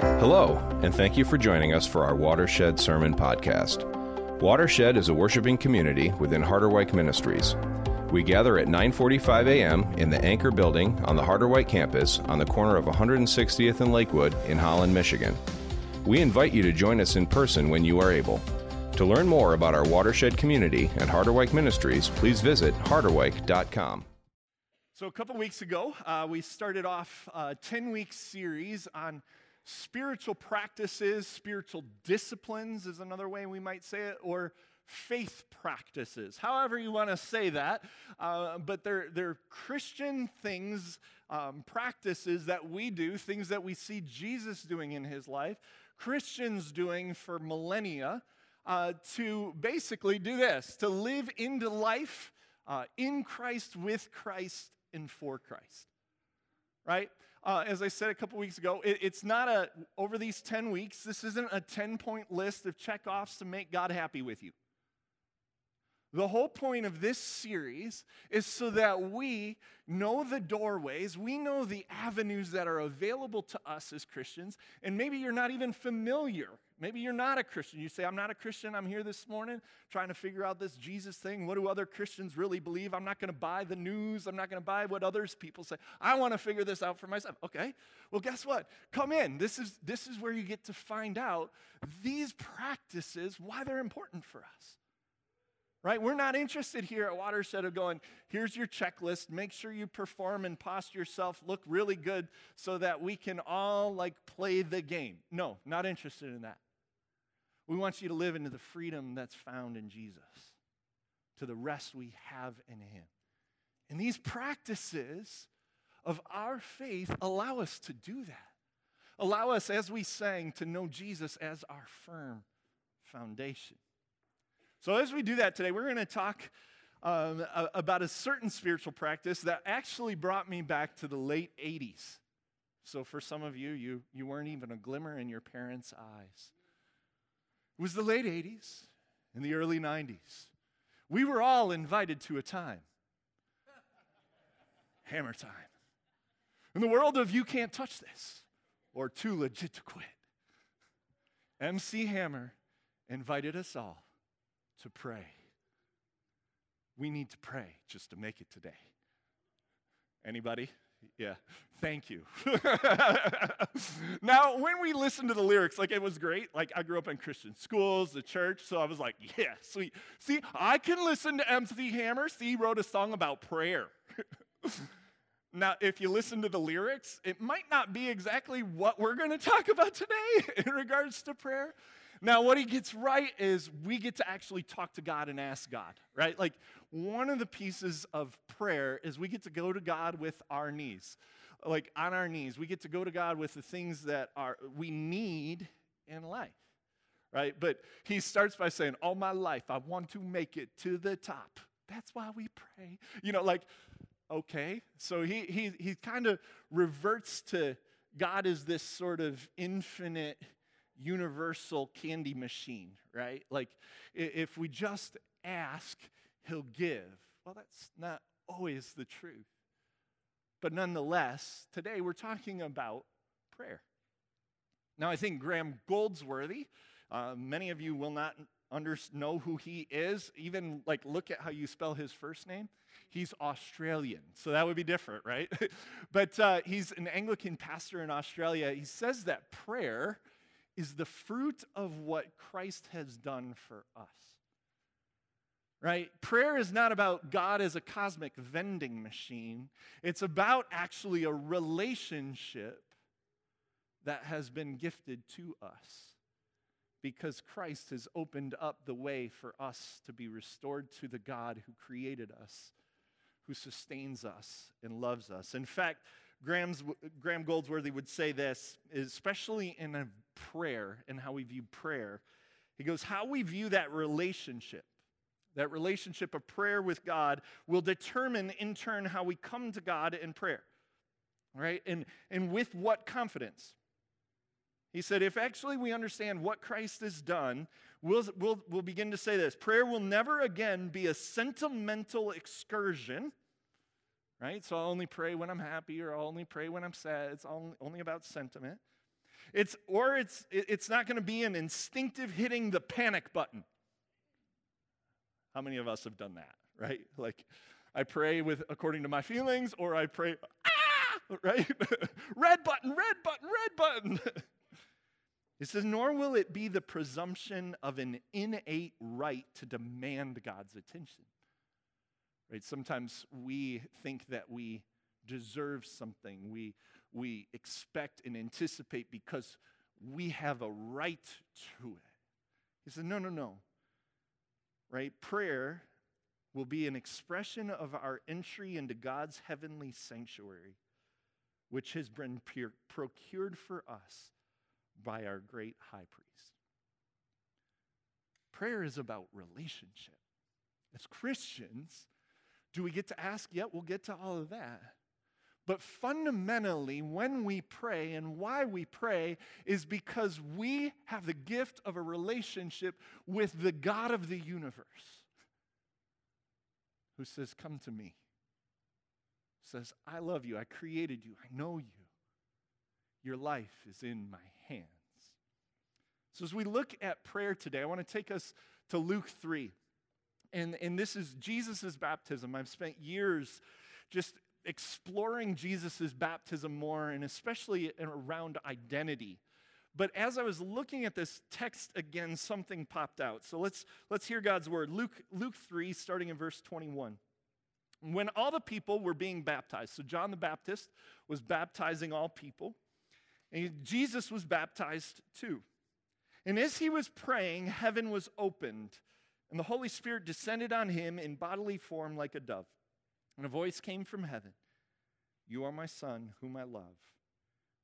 Hello, and thank you for joining us for our Watershed Sermon Podcast. Watershed is a worshiping community within Harderwyk Ministries. We gather at 9:45 a.m. in the Anchor Building on the Harderwyk campus on the corner of 160th and Lakewood in Holland, Michigan. We invite you to join us in person when you are able. To learn more about our Watershed community and Harderwyk Ministries, please visit harderwyk.com. So, a couple weeks ago, uh, we started off a 10 week series on spiritual practices, spiritual disciplines is another way we might say it, or faith practices, however you want to say that. Uh, but they're, they're Christian things, um, practices that we do, things that we see Jesus doing in his life, Christians doing for millennia. Uh, to basically do this to live into life uh, in Christ, with Christ, and for Christ. Right? Uh, as I said a couple weeks ago, it, it's not a, over these 10 weeks, this isn't a 10 point list of check offs to make God happy with you. The whole point of this series is so that we know the doorways, we know the avenues that are available to us as Christians, and maybe you're not even familiar. Maybe you're not a Christian. You say, I'm not a Christian. I'm here this morning trying to figure out this Jesus thing. What do other Christians really believe? I'm not going to buy the news. I'm not going to buy what others people say. I want to figure this out for myself. Okay. Well, guess what? Come in. This is, this is where you get to find out these practices, why they're important for us right? We're not interested here at Watershed of going, here's your checklist, make sure you perform and posture yourself, look really good so that we can all like play the game. No, not interested in that. We want you to live into the freedom that's found in Jesus, to the rest we have in Him. And these practices of our faith allow us to do that. Allow us, as we sang, to know Jesus as our firm foundation. So, as we do that today, we're going to talk um, about a certain spiritual practice that actually brought me back to the late 80s. So, for some of you, you, you weren't even a glimmer in your parents' eyes. It was the late 80s and the early 90s. We were all invited to a time hammer time. In the world of you can't touch this or too legit to quit, MC Hammer invited us all to pray. We need to pray just to make it today. Anybody? Yeah, thank you. now, when we listen to the lyrics, like it was great. Like I grew up in Christian schools, the church, so I was like, yeah, sweet. See, I can listen to MC Hammer. See, he wrote a song about prayer. now, if you listen to the lyrics, it might not be exactly what we're going to talk about today in regards to prayer. Now, what he gets right is we get to actually talk to God and ask God, right? Like, one of the pieces of prayer is we get to go to God with our knees, like on our knees. We get to go to God with the things that are we need in life, right? But he starts by saying, All my life, I want to make it to the top. That's why we pray. You know, like, okay. So he, he, he kind of reverts to God as this sort of infinite universal candy machine, right? Like if we just ask, he'll give. Well, that's not always the truth. But nonetheless, today we're talking about prayer. Now, I think Graham Goldsworthy, uh, many of you will not under, know who he is. Even like look at how you spell his first name. He's Australian, so that would be different, right? but uh, he's an Anglican pastor in Australia. He says that prayer is the fruit of what Christ has done for us. Right? Prayer is not about God as a cosmic vending machine, it's about actually a relationship that has been gifted to us because Christ has opened up the way for us to be restored to the God who created us, who sustains us and loves us. In fact, Graham's, Graham Goldsworthy would say this, especially in a prayer and how we view prayer. He goes, How we view that relationship, that relationship of prayer with God, will determine in turn how we come to God in prayer. Right? And, and with what confidence? He said, if actually we understand what Christ has done, we'll, we'll, we'll begin to say this prayer will never again be a sentimental excursion right? So I'll only pray when I'm happy or I'll only pray when I'm sad. It's only about sentiment. It's, or it's, it's not going to be an instinctive hitting the panic button. How many of us have done that, right? Like, I pray with according to my feelings, or I pray, ah, right? red button, red button, red button. It says, nor will it be the presumption of an innate right to demand God's attention. Right? Sometimes we think that we deserve something. We, we expect and anticipate because we have a right to it. He said, no, no, no. Right? Prayer will be an expression of our entry into God's heavenly sanctuary, which has been procured for us by our great high priest. Prayer is about relationship. As Christians, do we get to ask? Yet yeah, we'll get to all of that. But fundamentally, when we pray and why we pray is because we have the gift of a relationship with the God of the universe who says, Come to me. Says, I love you. I created you. I know you. Your life is in my hands. So, as we look at prayer today, I want to take us to Luke 3. And, and this is Jesus' baptism. I've spent years just exploring Jesus' baptism more, and especially around identity. But as I was looking at this text again, something popped out. So let's, let's hear God's word. Luke, Luke 3, starting in verse 21. When all the people were being baptized, so John the Baptist was baptizing all people, and Jesus was baptized too. And as he was praying, heaven was opened, and the Holy Spirit descended on him in bodily form like a dove. And a voice came from heaven You are my Son, whom I love.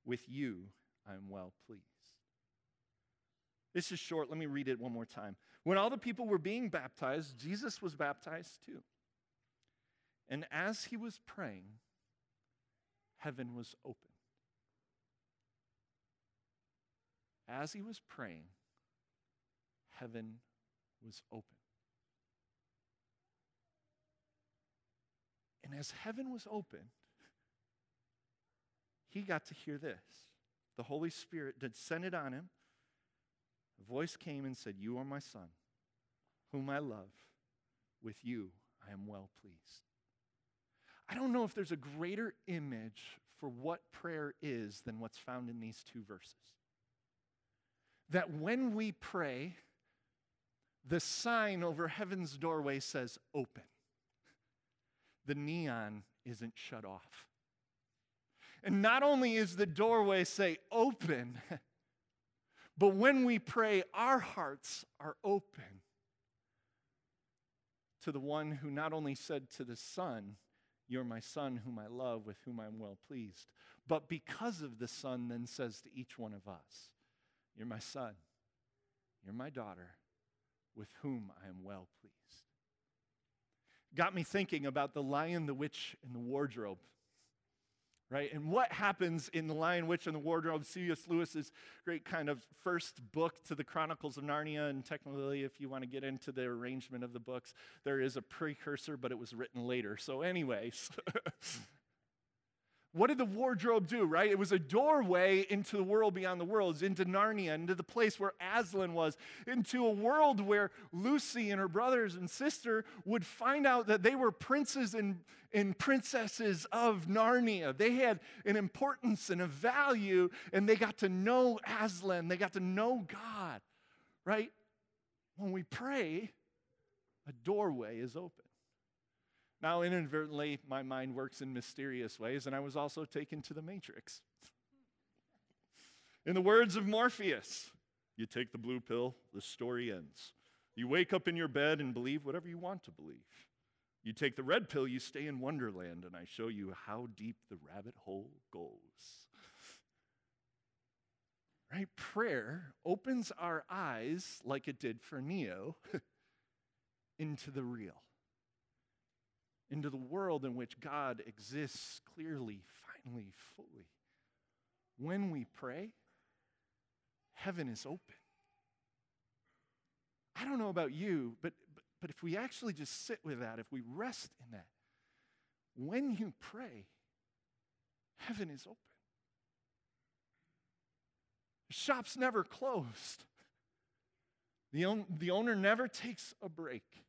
With you I am well pleased. This is short. Let me read it one more time. When all the people were being baptized, Jesus was baptized too. And as he was praying, heaven was open. As he was praying, heaven was open. And as heaven was opened, he got to hear this. The Holy Spirit descended on him. A voice came and said, You are my son, whom I love. With you I am well pleased. I don't know if there's a greater image for what prayer is than what's found in these two verses that when we pray, the sign over heaven's doorway says open. The neon isn't shut off. And not only is the doorway say open, but when we pray, our hearts are open to the one who not only said to the Son, You're my Son, whom I love, with whom I'm well pleased, but because of the Son, then says to each one of us, you're my son. You're my daughter, with whom I am well pleased. Got me thinking about the lion, the witch, and the wardrobe. Right? And what happens in The Lion, Witch, and the Wardrobe? C.S. Lewis's great kind of first book to the Chronicles of Narnia. And technically, if you want to get into the arrangement of the books, there is a precursor, but it was written later. So, anyways, What did the wardrobe do, right? It was a doorway into the world beyond the worlds, into Narnia, into the place where Aslan was, into a world where Lucy and her brothers and sister would find out that they were princes and, and princesses of Narnia. They had an importance and a value, and they got to know Aslan, they got to know God, right? When we pray, a doorway is open. Now, inadvertently, my mind works in mysterious ways, and I was also taken to the Matrix. In the words of Morpheus, you take the blue pill, the story ends. You wake up in your bed and believe whatever you want to believe. You take the red pill, you stay in Wonderland, and I show you how deep the rabbit hole goes. Right? Prayer opens our eyes, like it did for Neo, into the real into the world in which God exists clearly, finally, fully. When we pray, heaven is open. I don't know about you, but, but, but if we actually just sit with that, if we rest in that, when you pray, heaven is open. shop's never closed. The, own, the owner never takes a break.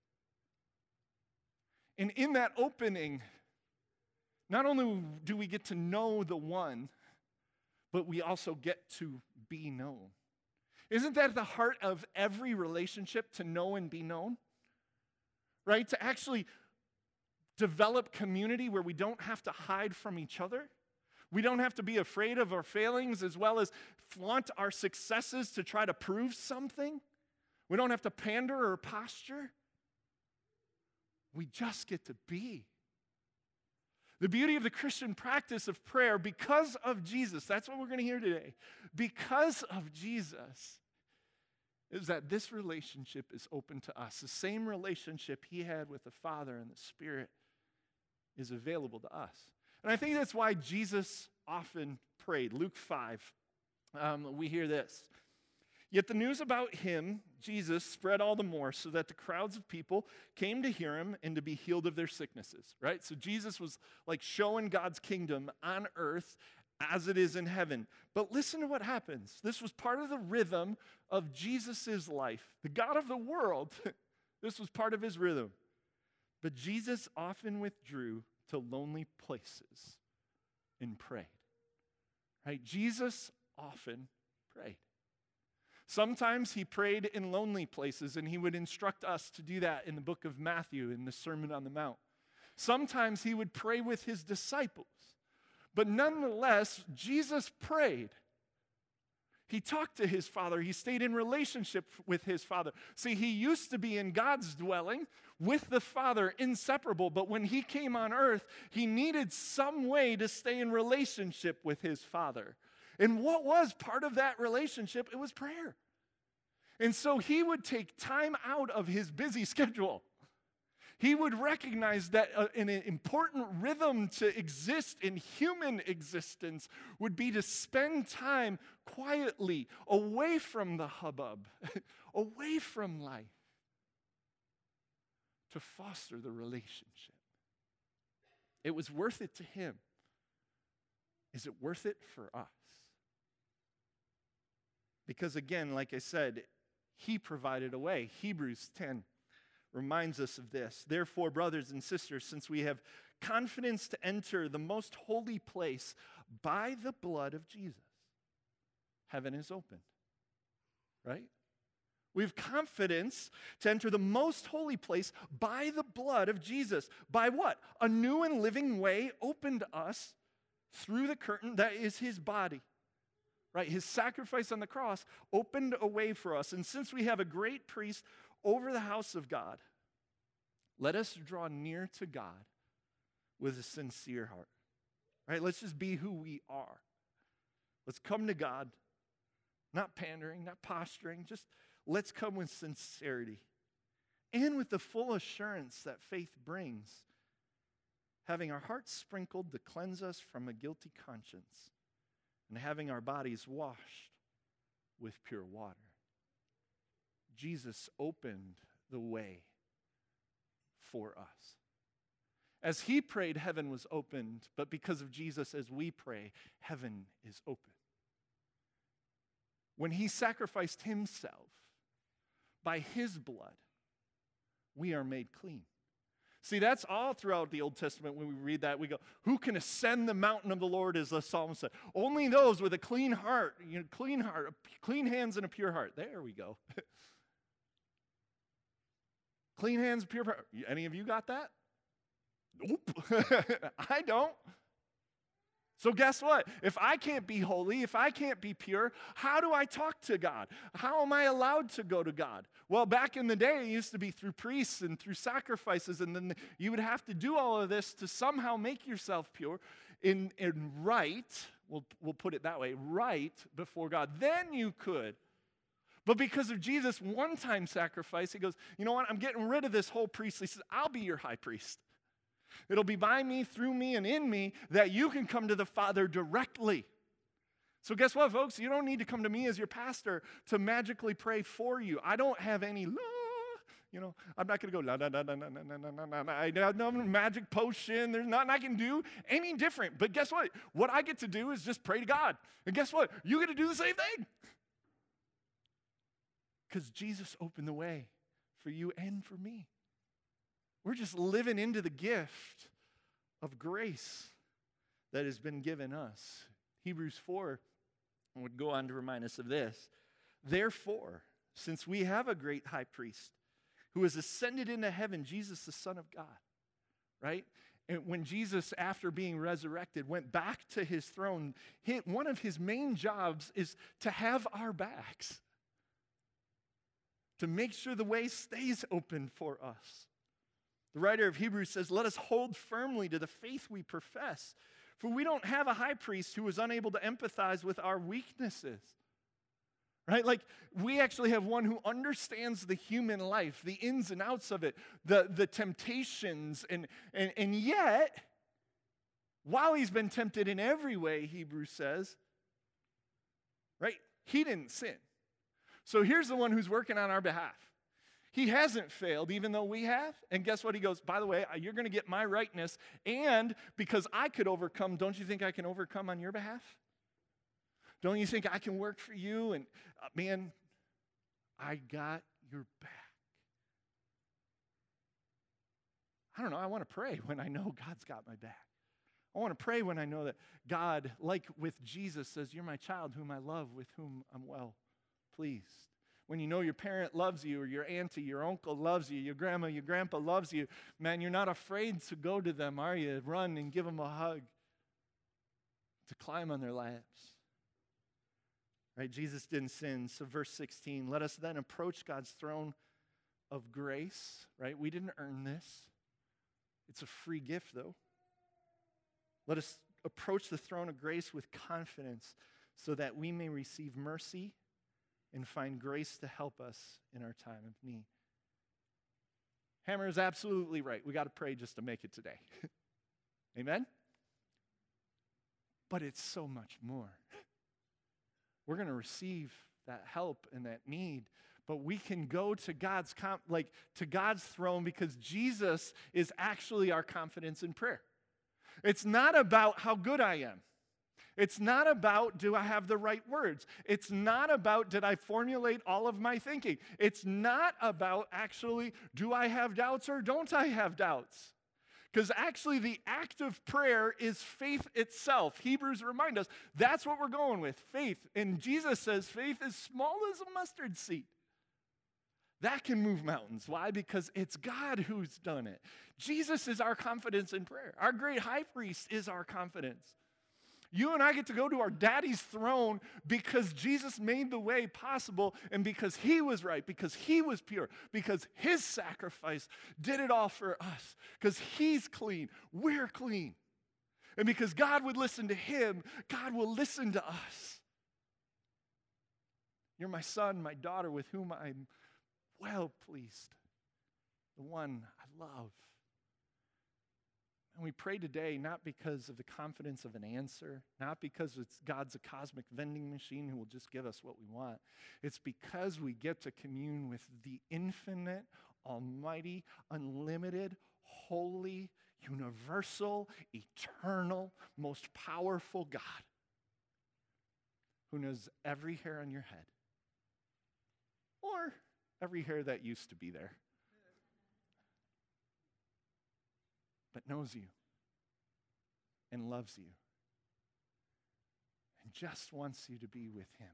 And in that opening, not only do we get to know the one, but we also get to be known. Isn't that the heart of every relationship to know and be known? Right? To actually develop community where we don't have to hide from each other. We don't have to be afraid of our failings as well as flaunt our successes to try to prove something. We don't have to pander or posture. We just get to be. The beauty of the Christian practice of prayer, because of Jesus, that's what we're going to hear today. Because of Jesus, is that this relationship is open to us. The same relationship he had with the Father and the Spirit is available to us. And I think that's why Jesus often prayed. Luke 5, um, we hear this. Yet the news about him, Jesus, spread all the more so that the crowds of people came to hear him and to be healed of their sicknesses, right? So Jesus was like showing God's kingdom on earth as it is in heaven. But listen to what happens. This was part of the rhythm of Jesus' life. The God of the world, this was part of his rhythm. But Jesus often withdrew to lonely places and prayed. Right? Jesus often prayed. Sometimes he prayed in lonely places, and he would instruct us to do that in the book of Matthew in the Sermon on the Mount. Sometimes he would pray with his disciples. But nonetheless, Jesus prayed. He talked to his father. He stayed in relationship with his father. See, he used to be in God's dwelling with the Father, inseparable. But when he came on earth, he needed some way to stay in relationship with his father. And what was part of that relationship? It was prayer. And so he would take time out of his busy schedule. He would recognize that uh, an important rhythm to exist in human existence would be to spend time quietly, away from the hubbub, away from life, to foster the relationship. It was worth it to him. Is it worth it for us? Because again, like I said, he provided a way. Hebrews 10 reminds us of this. Therefore, brothers and sisters, since we have confidence to enter the most holy place by the blood of Jesus, heaven is opened. Right? We have confidence to enter the most holy place by the blood of Jesus. By what? A new and living way opened us through the curtain that is his body right? His sacrifice on the cross opened a way for us. And since we have a great priest over the house of God, let us draw near to God with a sincere heart, right? Let's just be who we are. Let's come to God, not pandering, not posturing, just let's come with sincerity and with the full assurance that faith brings, having our hearts sprinkled to cleanse us from a guilty conscience and having our bodies washed with pure water. Jesus opened the way for us. As he prayed, heaven was opened, but because of Jesus, as we pray, heaven is open. When he sacrificed himself by his blood, we are made clean. See, that's all throughout the Old Testament when we read that. We go, Who can ascend the mountain of the Lord, as the psalmist said? Only those with a clean heart, you know, clean heart, clean hands and a pure heart. There we go. clean hands, pure heart. Any of you got that? Nope. I don't. So, guess what? If I can't be holy, if I can't be pure, how do I talk to God? How am I allowed to go to God? Well, back in the day, it used to be through priests and through sacrifices, and then you would have to do all of this to somehow make yourself pure in, in right, we'll, we'll put it that way, right before God. Then you could. But because of Jesus' one time sacrifice, he goes, You know what? I'm getting rid of this whole priestly. Says, I'll be your high priest. It'll be by me, through me, and in me that you can come to the Father directly. So, guess what, folks? You don't need to come to me as your pastor to magically pray for you. I don't have any you know, I'm not going to go la la la la la la la la la. I have no magic potion. There's nothing I can do any different. But guess what? What I get to do is just pray to God. And guess what? You get to do the same thing. because Jesus opened the way for you and for me. We're just living into the gift of grace that has been given us. Hebrews 4 would go on to remind us of this. Therefore, since we have a great high priest who has ascended into heaven, Jesus, the Son of God, right? And when Jesus, after being resurrected, went back to his throne, one of his main jobs is to have our backs, to make sure the way stays open for us. The writer of Hebrews says, Let us hold firmly to the faith we profess, for we don't have a high priest who is unable to empathize with our weaknesses. Right? Like, we actually have one who understands the human life, the ins and outs of it, the, the temptations, and, and, and yet, while he's been tempted in every way, Hebrews says, right? He didn't sin. So here's the one who's working on our behalf. He hasn't failed, even though we have. And guess what? He goes, By the way, you're going to get my rightness. And because I could overcome, don't you think I can overcome on your behalf? Don't you think I can work for you? And uh, man, I got your back. I don't know. I want to pray when I know God's got my back. I want to pray when I know that God, like with Jesus, says, You're my child, whom I love, with whom I'm well pleased when you know your parent loves you or your auntie, your uncle loves you, your grandma, your grandpa loves you, man, you're not afraid to go to them, are you? Run and give them a hug, to climb on their laps. Right? Jesus didn't sin. So, verse 16, let us then approach God's throne of grace, right? We didn't earn this. It's a free gift, though. Let us approach the throne of grace with confidence so that we may receive mercy and find grace to help us in our time of need. Hammer is absolutely right. We got to pray just to make it today. Amen? But it's so much more. We're going to receive that help and that need but we can go to God's like to God's throne because Jesus is actually our confidence in prayer. It's not about how good I am. It's not about do I have the right words. It's not about did I formulate all of my thinking. It's not about actually do I have doubts or don't I have doubts. Because actually, the act of prayer is faith itself. Hebrews remind us that's what we're going with faith. And Jesus says faith is small as a mustard seed. That can move mountains. Why? Because it's God who's done it. Jesus is our confidence in prayer. Our great high priest is our confidence. You and I get to go to our daddy's throne because Jesus made the way possible and because he was right, because he was pure, because his sacrifice did it all for us, because he's clean, we're clean. And because God would listen to him, God will listen to us. You're my son, my daughter, with whom I'm well pleased, the one I love. And we pray today not because of the confidence of an answer, not because it's God's a cosmic vending machine who will just give us what we want. It's because we get to commune with the infinite, almighty, unlimited, holy, universal, eternal, most powerful God who knows every hair on your head or every hair that used to be there. But knows you and loves you and just wants you to be with him.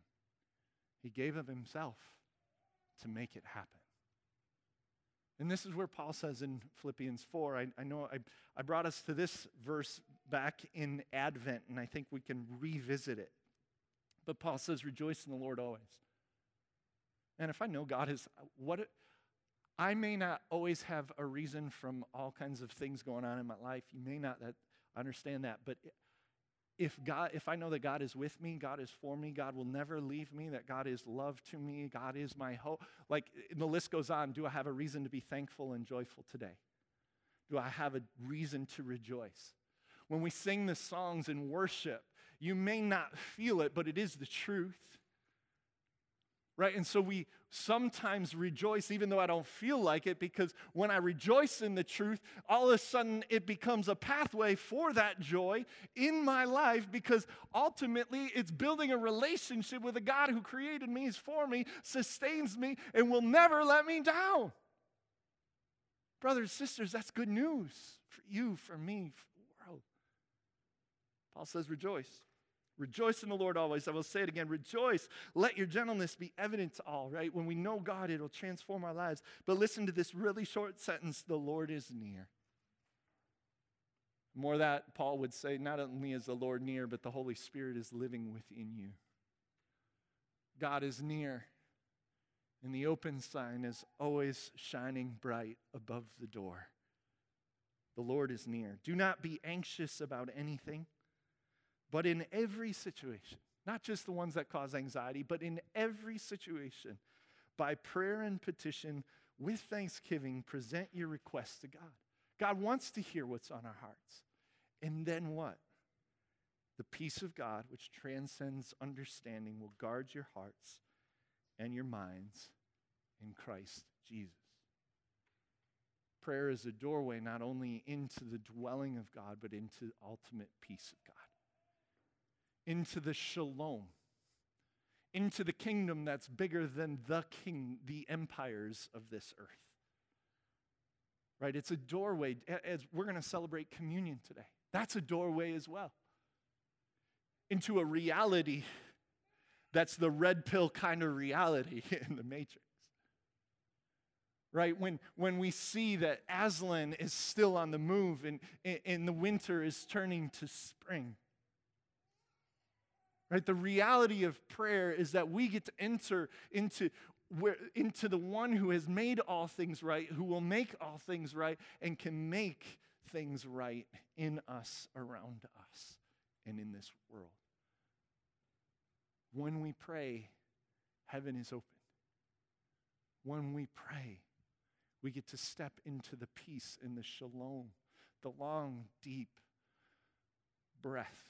He gave of himself to make it happen. And this is where Paul says in Philippians 4, I, I know I, I brought us to this verse back in Advent, and I think we can revisit it. But Paul says, Rejoice in the Lord always. And if I know God is, what, I may not always have a reason from all kinds of things going on in my life. You may not that, understand that, but if God, if I know that God is with me, God is for me, God will never leave me, that God is love to me, God is my hope. Like the list goes on. Do I have a reason to be thankful and joyful today? Do I have a reason to rejoice? When we sing the songs in worship, you may not feel it, but it is the truth. Right? And so we sometimes rejoice even though I don't feel like it because when I rejoice in the truth, all of a sudden it becomes a pathway for that joy in my life because ultimately it's building a relationship with a God who created me, is for me, sustains me, and will never let me down. Brothers and sisters, that's good news for you, for me, for the world. Paul says, rejoice. Rejoice in the Lord always. I will say it again. Rejoice. Let your gentleness be evident to all, right? When we know God, it'll transform our lives. But listen to this really short sentence the Lord is near. More that, Paul would say, not only is the Lord near, but the Holy Spirit is living within you. God is near. And the open sign is always shining bright above the door. The Lord is near. Do not be anxious about anything. But in every situation, not just the ones that cause anxiety, but in every situation, by prayer and petition, with thanksgiving, present your requests to God. God wants to hear what's on our hearts. And then what? The peace of God, which transcends understanding, will guard your hearts and your minds in Christ Jesus. Prayer is a doorway not only into the dwelling of God, but into ultimate peace of God into the shalom, into the kingdom that's bigger than the king, the empires of this earth. Right? It's a doorway. As we're going to celebrate communion today, that's a doorway as well into a reality that's the red pill kind of reality in the matrix right? When, when we see that Aslan is still on the move and, and the winter is turning to spring. Right? The reality of prayer is that we get to enter into where, into the one who has made all things right, who will make all things right, and can make things right in us, around us, and in this world. When we pray, heaven is open. When we pray, we get to step into the peace and the shalom, the long, deep breath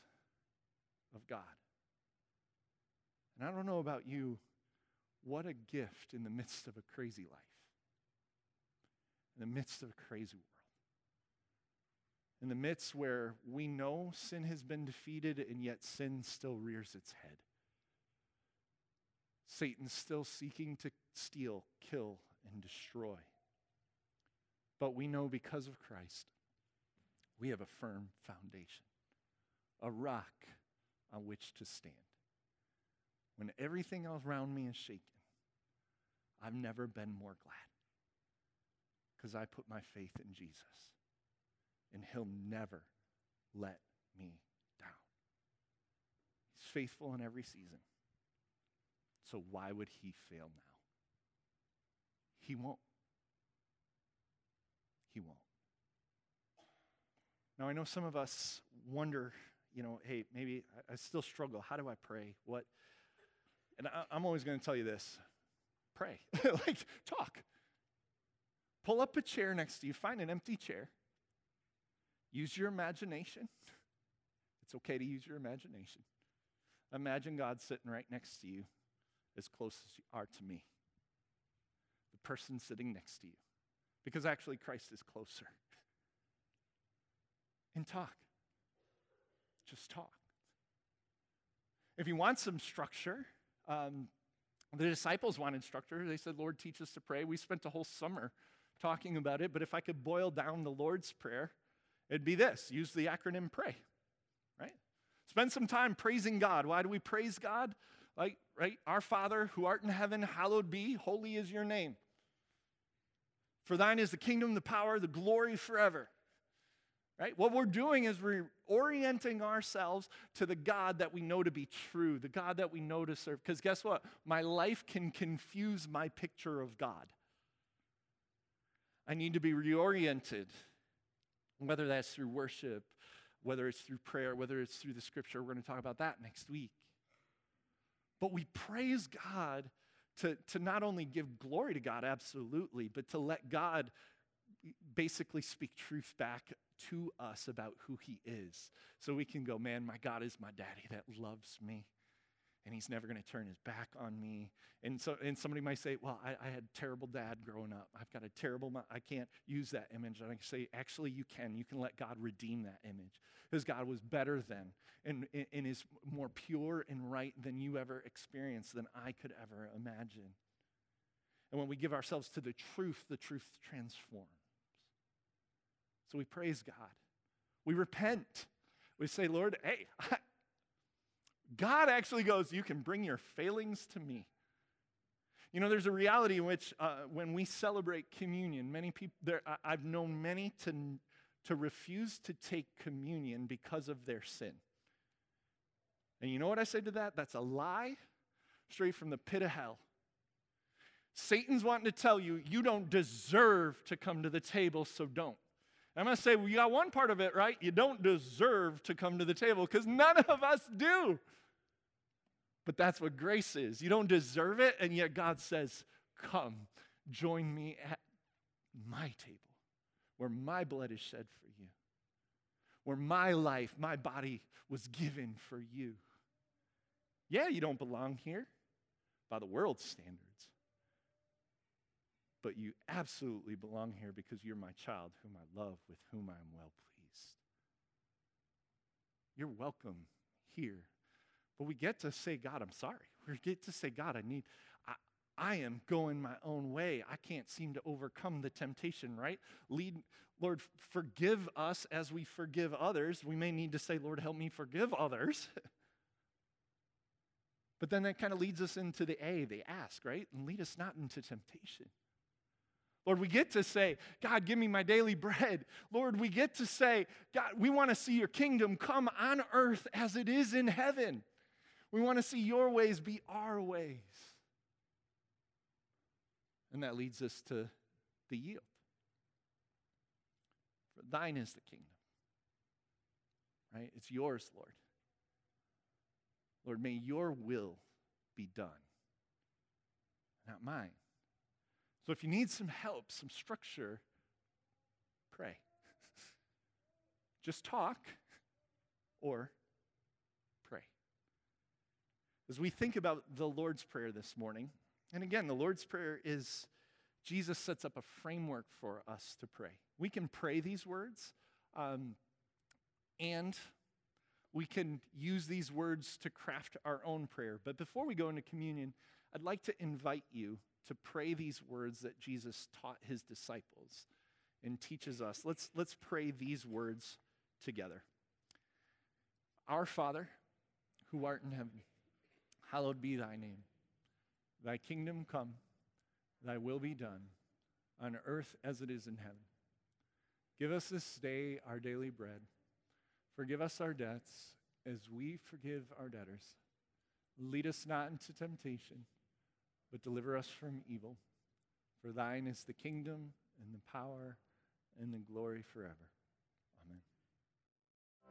of God. And I don't know about you, what a gift in the midst of a crazy life, in the midst of a crazy world. In the midst where we know sin has been defeated and yet sin still rears its head. Satan's still seeking to steal, kill, and destroy. But we know because of Christ, we have a firm foundation, a rock on which to stand when everything else around me is shaking, I've never been more glad because I put my faith in Jesus and He'll never let me down. He's faithful in every season. So why would He fail now? He won't. He won't. Now, I know some of us wonder, you know, hey, maybe I, I still struggle. How do I pray? What? And I, am always going to tell you this pray, like talk. Pull up a chair next to you, find an empty chair. Use your imagination. It's okay to use your imagination. Imagine God sitting right next to you, as close as you are to me. The person sitting next to you. Because actually, Christ is closer. And talk. Just talk. If you want some structure, um, the disciples wanted structure. They said, Lord, teach us to pray. We spent a whole summer talking about it, but if I could boil down the Lord's Prayer, it'd be this use the acronym PRAY, right? Spend some time praising God. Why do we praise God? Like, right? Our Father who art in heaven, hallowed be, holy is your name. For thine is the kingdom, the power, the glory forever. Right? What we're doing is we're orienting ourselves to the God that we know to be true, the God that we know to serve. Because guess what? My life can confuse my picture of God. I need to be reoriented, whether that's through worship, whether it's through prayer, whether it's through the scripture. We're going to talk about that next week. But we praise God to, to not only give glory to God, absolutely, but to let God basically speak truth back to us about who he is. So we can go, man, my God is my daddy that loves me. and he's never going to turn his back on me. And so, and somebody might say, "Well, I, I had a terrible dad growing up. I've got a terrible. I can't use that image." And I say, "Actually, you can. You can let God redeem that image, because God was better than, and, and is more pure and right than you ever experienced, than I could ever imagine." And when we give ourselves to the truth, the truth transforms. So we praise God. We repent. We say, Lord, hey, I, God actually goes, You can bring your failings to me. You know, there's a reality in which uh, when we celebrate communion, many people, there, I, I've known many to, to refuse to take communion because of their sin. And you know what I say to that? That's a lie straight from the pit of hell. Satan's wanting to tell you, you don't deserve to come to the table, so don't. I'm going to say, well, you got one part of it right. You don't deserve to come to the table because none of us do. But that's what grace is. You don't deserve it, and yet God says, Come, join me at my table where my blood is shed for you, where my life, my body was given for you. Yeah, you don't belong here by the world's standards, but you absolutely belong here because you're my child, whom I love, with whom I am well pleased. You're welcome here but we get to say, God, I'm sorry. We get to say, God, I need, I, I am going my own way. I can't seem to overcome the temptation, right? Lead, Lord, forgive us as we forgive others. We may need to say, Lord, help me forgive others. but then that kind of leads us into the A, the ask, right? And lead us not into temptation. Lord, we get to say, God, give me my daily bread. Lord, we get to say, God, we want to see your kingdom come on earth as it is in heaven. We want to see your ways be our ways. And that leads us to the yield. For thine is the kingdom. Right? It's yours, Lord. Lord, may your will be done, not mine. So if you need some help, some structure, pray. Just talk or pray. as we think about the Lord's Prayer this morning, and again, the Lord's Prayer is Jesus sets up a framework for us to pray. We can pray these words, um, and we can use these words to craft our own prayer. But before we go into communion, I'd like to invite you to pray these words that Jesus taught his disciples and teaches us. Let's, let's pray these words together. Our Father, who art in heaven, hallowed be thy name. Thy kingdom come, thy will be done, on earth as it is in heaven. Give us this day our daily bread. Forgive us our debts as we forgive our debtors. Lead us not into temptation, but deliver us from evil. For thine is the kingdom and the power and the glory forever.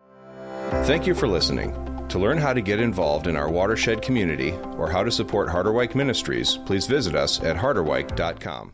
Amen. Thank you for listening. To learn how to get involved in our watershed community or how to support Harderwyk Ministries, please visit us at harderwyk.com.